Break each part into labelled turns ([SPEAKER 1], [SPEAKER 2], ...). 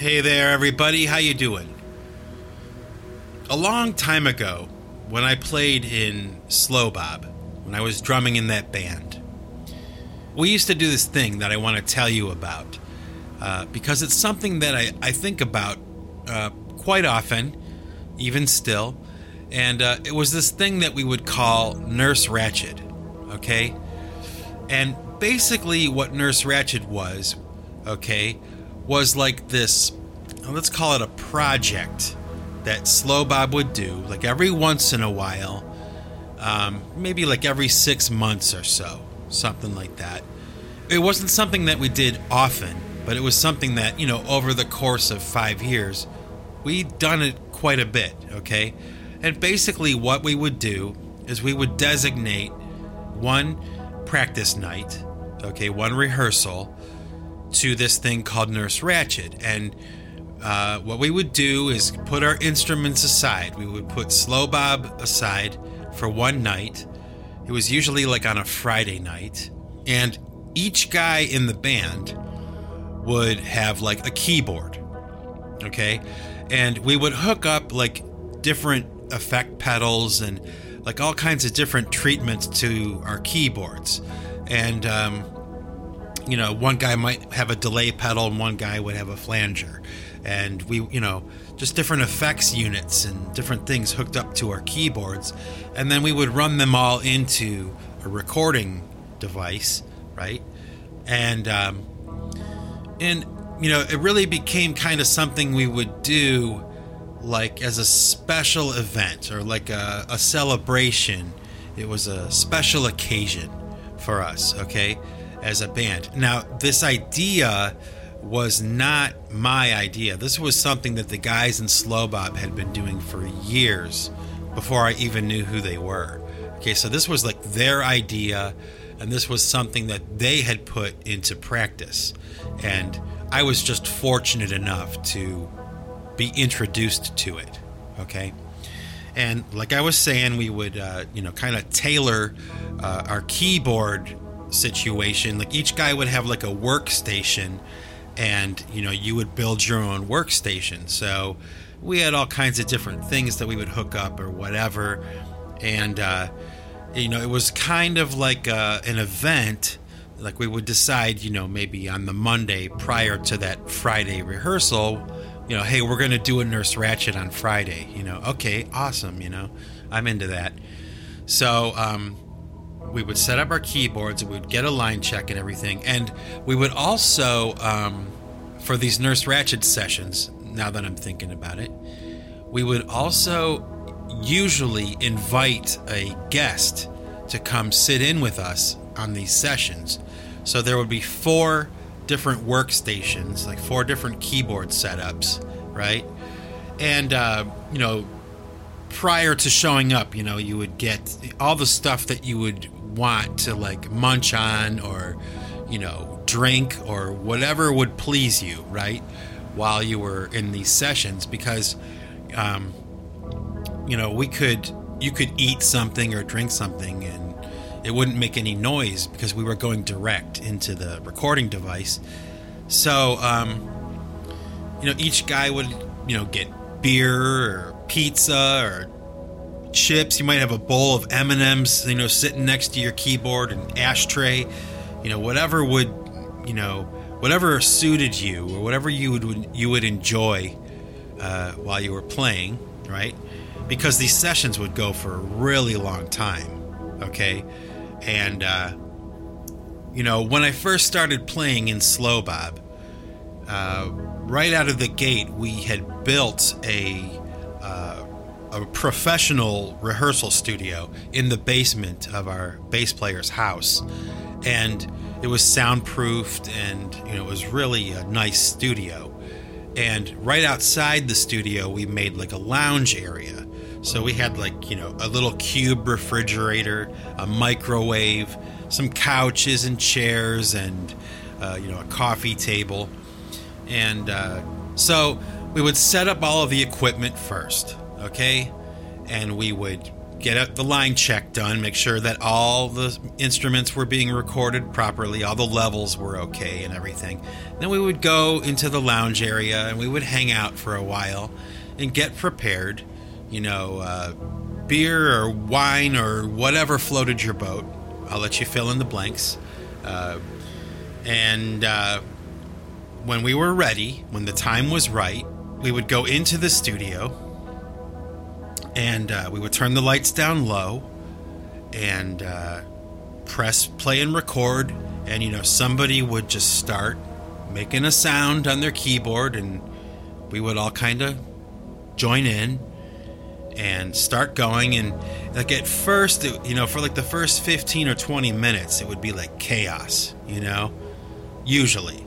[SPEAKER 1] Hey there, everybody. How you doing? A long time ago, when I played in Slow Bob, when I was drumming in that band, we used to do this thing that I want to tell you about uh, because it's something that I, I think about uh, quite often, even still. And uh, it was this thing that we would call Nurse Ratched, okay? And basically, what Nurse Ratched was, okay, was like this let's call it a project that Slow Bob would do, like every once in a while, um, maybe like every six months or so, something like that. It wasn't something that we did often, but it was something that, you know, over the course of five years, we'd done it quite a bit, okay? And basically, what we would do is we would designate one practice night, okay, one rehearsal to this thing called Nurse Ratched. And uh, what we would do is put our instruments aside. We would put Slow Bob aside for one night. It was usually like on a Friday night. And each guy in the band would have like a keyboard. Okay. And we would hook up like different effect pedals and like all kinds of different treatments to our keyboards. And, um, you know, one guy might have a delay pedal and one guy would have a flanger. And we, you know, just different effects units and different things hooked up to our keyboards. And then we would run them all into a recording device, right? And, um, and, you know, it really became kind of something we would do like as a special event or like a, a celebration. It was a special occasion for us, okay? As a band. Now, this idea was not my idea. This was something that the guys in Slow Bob had been doing for years before I even knew who they were. Okay, so this was like their idea, and this was something that they had put into practice. And I was just fortunate enough to be introduced to it. Okay. And like I was saying, we would, uh, you know, kind of tailor uh, our keyboard situation. Like each guy would have like a workstation, and you know you would build your own workstation. So we had all kinds of different things that we would hook up or whatever, and uh, you know it was kind of like uh, an event. Like we would decide, you know, maybe on the Monday prior to that Friday rehearsal, you know, hey, we're to do a Nurse Ratched on Friday. You know, okay, awesome. You know, I'm into that. So, um, we would set up our keyboards and we would get a line check and everything and we would also um, for these nurse ratched sessions now that i'm thinking about it we would also usually invite a guest to come sit in with us on these sessions. So there would be four different workstations like four different keyboard setups right? And uh, you know prior to showing up, you know, you would get all the stuff that you would want to like munch on or, you know, drink or whatever would please you, right? While you were in these sessions, because, um, you know, we could, you could eat something or drink something and it wouldn't make any noise because we were going direct into the recording device. So, um, you know, each guy would, you know, get beer or pizza or chips. You might have a bowl of M and M's, you know, sitting next to your keyboard, and ashtray, you know, whatever would, you know, whatever suited you or whatever you would you would enjoy uh, while you were playing, right? Because these sessions would go for a really long time, okay, and uh, you know, when I first started playing in Slow Bob. Uh, right out of the gate, we had built a a professional rehearsal studio in the basement of our bass player's house, and it was soundproofed, and you know it was really a nice studio. And right outside the studio, we made like a lounge area. So we had like you know a little cube refrigerator, a microwave, some couches and chairs, and uh, you know a coffee table, and uh, so we would set up all of the equipment first, okay? And we would get the line check done, make sure that all the instruments were being recorded properly, all the levels were okay, and everything. Then we would go into the lounge area and we would hang out for a while and get prepared. You know, uh, beer or wine or whatever floated your boat. I'll let you fill in the blanks. Uh, and uh, when we were ready, when the time was right, we would go into the studio and uh, we would turn the lights down low and uh, press play and record. And you know somebody would just start making a sound on their keyboard and we would all kind of join in and start going. And like at first it, you know for like the first 15 or 20 minutes it would be like chaos you know usually.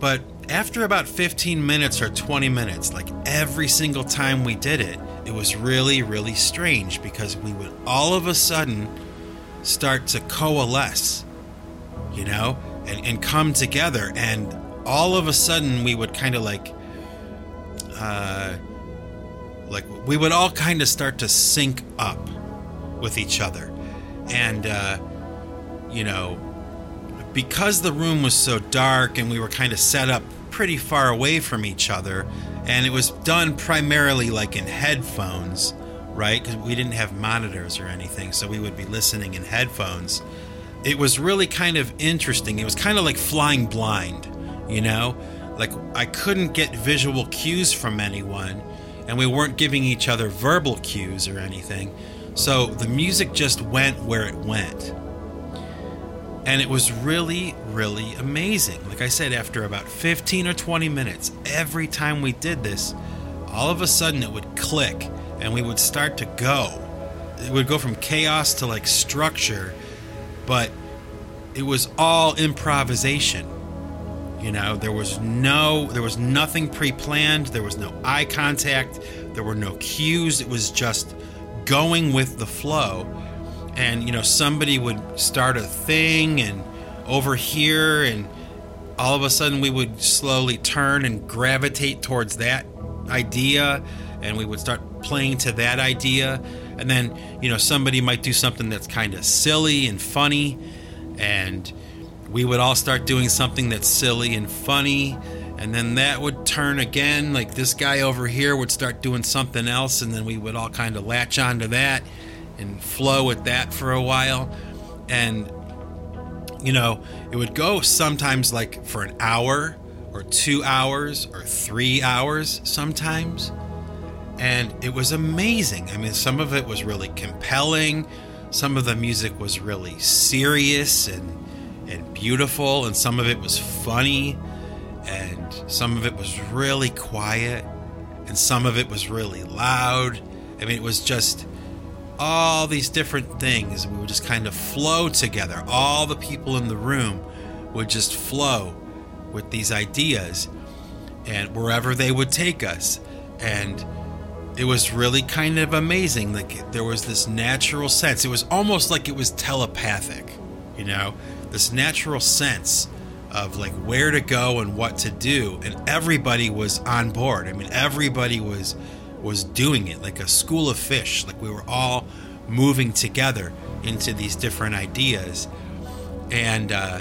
[SPEAKER 1] But after about 15 minutes or 20 minutes like every single time we did it it was really, really strange because we would all of a sudden start to coalesce, you know, and, and come together. And all of a sudden, we would kind of like, uh, like we would all kind of start to sync up with each other. And, uh, you know, because the room was so dark and we were kind of set up pretty far away from each other, and it was done primarily like in headphones, right? Because we didn't have monitors or anything, so we would be listening in headphones. It was really kind of interesting. It was kind of like flying blind, you know? Like I couldn't get visual cues from anyone, and we weren't giving each other verbal cues or anything. So the music just went where it went. And it was really, really amazing. Like I said, after about 15 or 20 minutes, every time we did this, all of a sudden it would click and we would start to go. It would go from chaos to like structure, but it was all improvisation. You know, there was no, there was nothing pre planned, there was no eye contact, there were no cues. It was just going with the flow and you know somebody would start a thing and over here and all of a sudden we would slowly turn and gravitate towards that idea and we would start playing to that idea. And then you know somebody might do something that's kind of silly and funny and we would all start doing something that's silly and funny. And then that would turn again like this guy over here would start doing something else and then we would all kind of latch onto that and flow with that for a while. And, you know, it would go sometimes like for an hour or two hours or three hours sometimes. And it was amazing. I mean, some of it was really compelling. Some of the music was really serious and, and beautiful. And some of it was funny. And some of it was really quiet. And some of it was really loud. I mean, it was just all these different things. We would just kind of flow together. All the people in the room would just flow with these ideas and wherever they would take us. And it was really kind of amazing. Like there was this natural sense. It was almost like it was telepathic, you know, this natural sense of like where to go and what to do. And everybody was on board. I mean, everybody was was doing it like a school of fish. Like we were all moving together into these different ideas, and uh,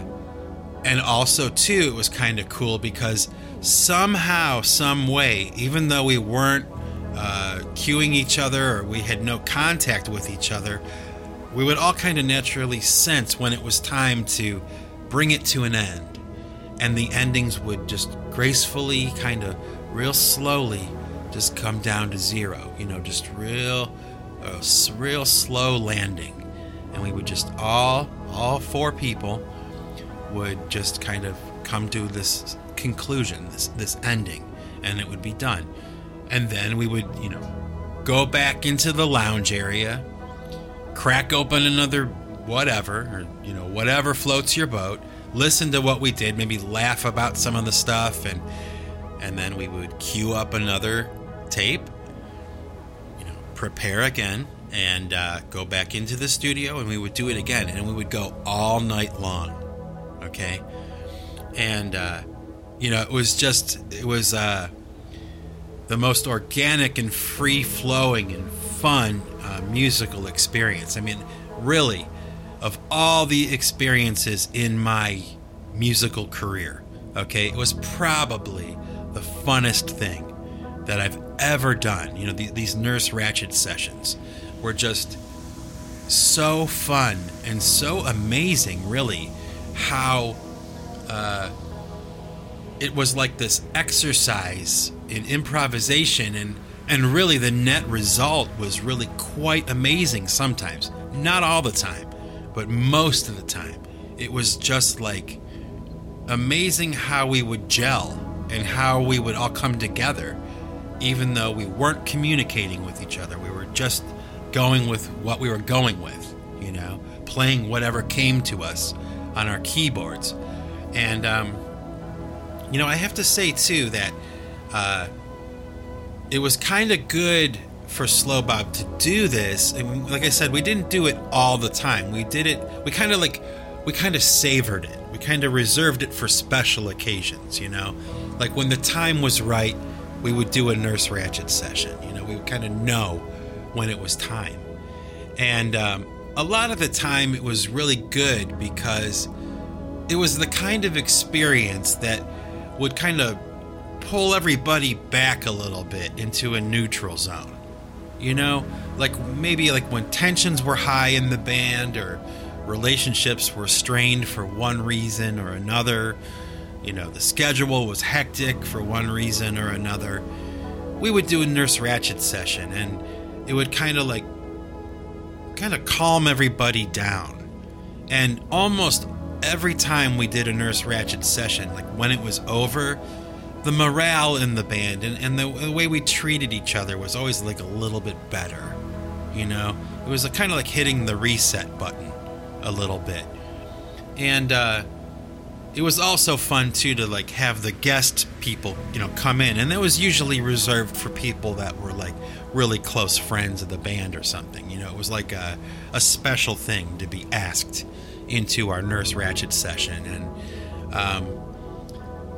[SPEAKER 1] and also too, it was kind of cool because somehow, some way, even though we weren't uh, cueing each other or we had no contact with each other, we would all kind of naturally sense when it was time to bring it to an end. And the endings would just gracefully, kind of real slowly, just come down to zero. You know, just real, real slow landing, and we would just all, all four people, would just kind of come to this conclusion, this this ending, and it would be done. And then we would, you know, go back into the lounge area, crack open another whatever, or you know, whatever floats your boat. Listen to what we did, maybe laugh about some of the stuff, and and then we would queue up another tape, you know, prepare again, and uh, go back into the studio, and we would do it again, and we would go all night long. Okay, and uh, you know, it was just it was uh, the most organic and free flowing and fun uh, musical experience. I mean, really, of all the experiences in my musical career, okay, it was probably the funnest thing that I've ever done. You know, the, these Nurse Ratched sessions were just so fun and so amazing, really, how uh, it was like this exercise in improvisation and and really the net result was really quite amazing sometimes not all the time but most of the time it was just like amazing how we would gel and how we would all come together even though we weren't communicating with each other we were just going with what we were going with you know playing whatever came to us on our keyboards and um, you know, I have to say too that uh, it was kind of good for Slow Bob to do this. And like I said, we didn't do it all the time. We did it. We kind of like we kind of savored it. We kind of reserved it for special occasions. You know, like when the time was right, we would do a Nurse Ratched session. You know, we would kind of know when it was time. And um, a lot of the time, it was really good because it was the kind of experience that would kind of pull everybody back a little bit into a neutral zone. You know, like maybe like when tensions were high in the band or relationships were strained for one reason or another, you know, the schedule was hectic for one reason or another. We would do a Nurse Ratched session and it would kind of like kind of calm everybody down. And almost every time we did a Nurse Ratched session, like when it was over, the morale in the band and, and the, the, way we treated each other was always like a little bit better. You know, it was kind of like hitting the reset button a little bit. And uh, it was also fun too to like have the guest people, you know, come in, and that was usually reserved for people that were like really close friends of the band or something. You know, it was like a, a special thing to be asked into our Nurse Ratched session, and um,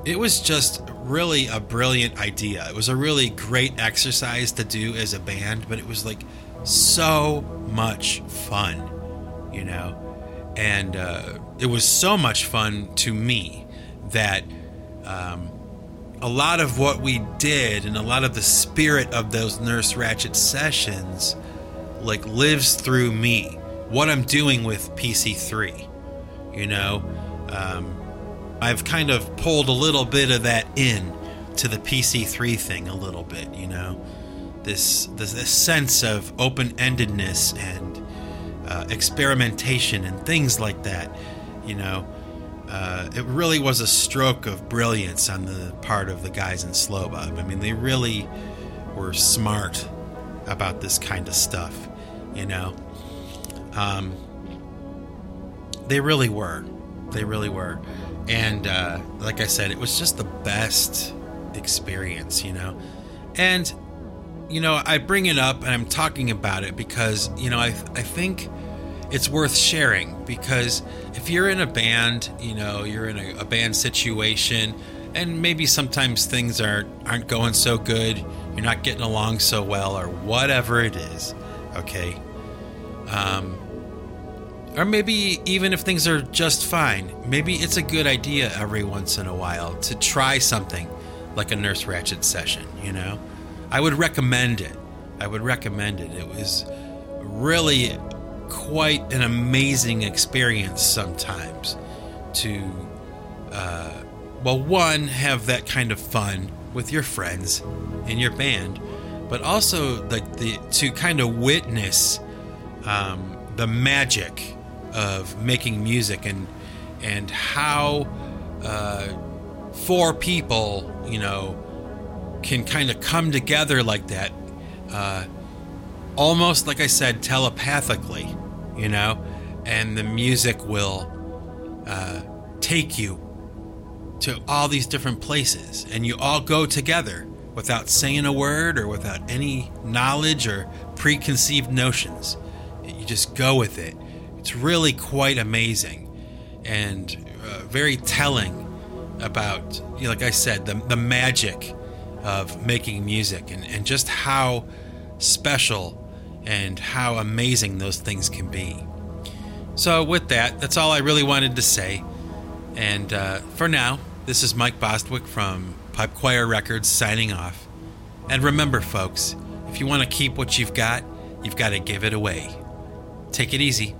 [SPEAKER 1] it was just really a brilliant idea. It was a really great exercise to do as a band, but it was like so much fun, you know, and uh, it was so much fun to me that. Um, a lot of what we did and a lot of the spirit of those Nurse Ratched sessions like lives through me what I'm doing with PC3. You know, um, I've kind of pulled a little bit of that in to the PC3 thing a little bit. You know, this this, this sense of open endedness and uh, experimentation and things like that. You know. Uh, it really was a stroke of brilliance on the part of the guys in Slow I mean, they really were smart about this kind of stuff, you know. Um, they really were. They really were. And uh, like I said, it was just the best experience, you know. And, you know, I bring it up and I'm talking about it because, you know, I, I think it's worth sharing because if you're in a band, you know, you're in a, a band situation and maybe sometimes things aren't, aren't going so good, you're not getting along so well or whatever it is, okay? Um, or maybe even if things are just fine, maybe it's a good idea every once in a while to try something like a Nurse Ratched session, you know? I would recommend it. I would recommend it. It was really quite an amazing experience sometimes to, uh, well, one, have that kind of fun with your friends in your band, but also the, the to kind of witness um, the magic of making music and and how uh, four people, you know, can kind of come together like that, uh, almost like I said, telepathically, you know, and the music will uh, take you to all these different places, and you all go together without saying a word or without any knowledge or preconceived notions. You just go with it it's really quite amazing and uh, very telling about, you know, like I said, the, the magic of making music and, and just how special and how amazing those things can be. So, with that, that's all I really wanted to say. And uh, for now, this is Mike Bostwick from Pipe Choir Records signing off. And remember, folks, if you want to keep what you've got, you've got to give it away. Take it easy.